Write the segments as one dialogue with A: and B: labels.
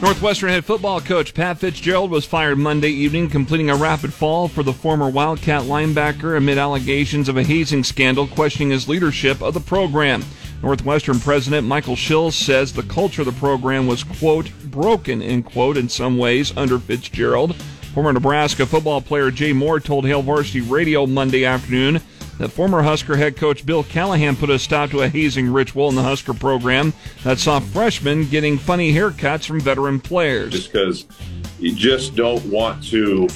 A: Northwestern head football coach Pat Fitzgerald was fired Monday evening, completing a rapid fall for the former Wildcat linebacker amid allegations of a hazing scandal questioning his leadership of the program. Northwestern president Michael Schilz says the culture of the program was, quote, broken, end quote, in some ways under Fitzgerald. Former Nebraska football player Jay Moore told Hail Varsity Radio Monday afternoon that former Husker head coach Bill Callahan put a stop to a hazing ritual in the Husker program that saw freshmen getting funny haircuts from veteran players.
B: Just because you just don't want to,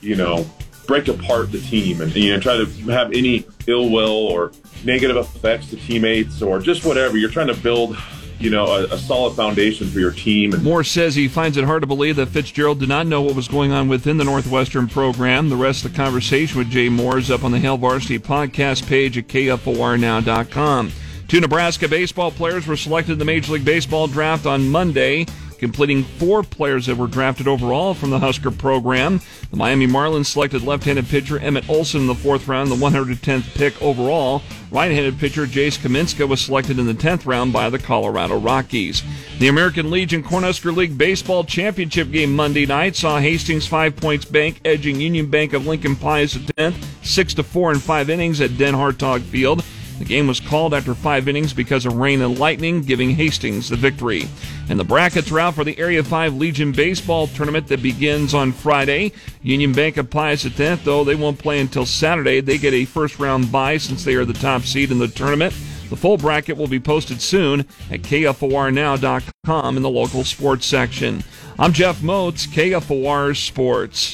B: you know, break apart the team and you know try to have any ill will or negative effects to teammates or just whatever. You're trying to build you know, a, a, solid foundation for your team.
A: And Moore says he finds it hard to believe that Fitzgerald did not know what was going on within the Northwestern program. The rest of the conversation with Jay Moore is up on the Hail Varsity podcast page at KFORnow.com. Two Nebraska baseball players were selected in the Major League Baseball draft on Monday completing four players that were drafted overall from the Husker program. The Miami Marlins selected left-handed pitcher Emmett Olson in the fourth round, the 110th pick overall. Right-handed pitcher Jace Kaminska was selected in the 10th round by the Colorado Rockies. The American Legion Cornhusker League Baseball Championship game Monday night saw Hastings Five Points Bank edging Union Bank of Lincoln Pius X 6 to 4 in five innings at Den Hartog Field. The game was called after five innings because of rain and lightning, giving Hastings the victory. And the brackets are out for the Area 5 Legion Baseball Tournament that begins on Friday. Union Bank of Pius X, though they won't play until Saturday, they get a first round bye since they are the top seed in the tournament. The full bracket will be posted soon at KFORnow.com in the local sports section. I'm Jeff Motz, KFOR Sports.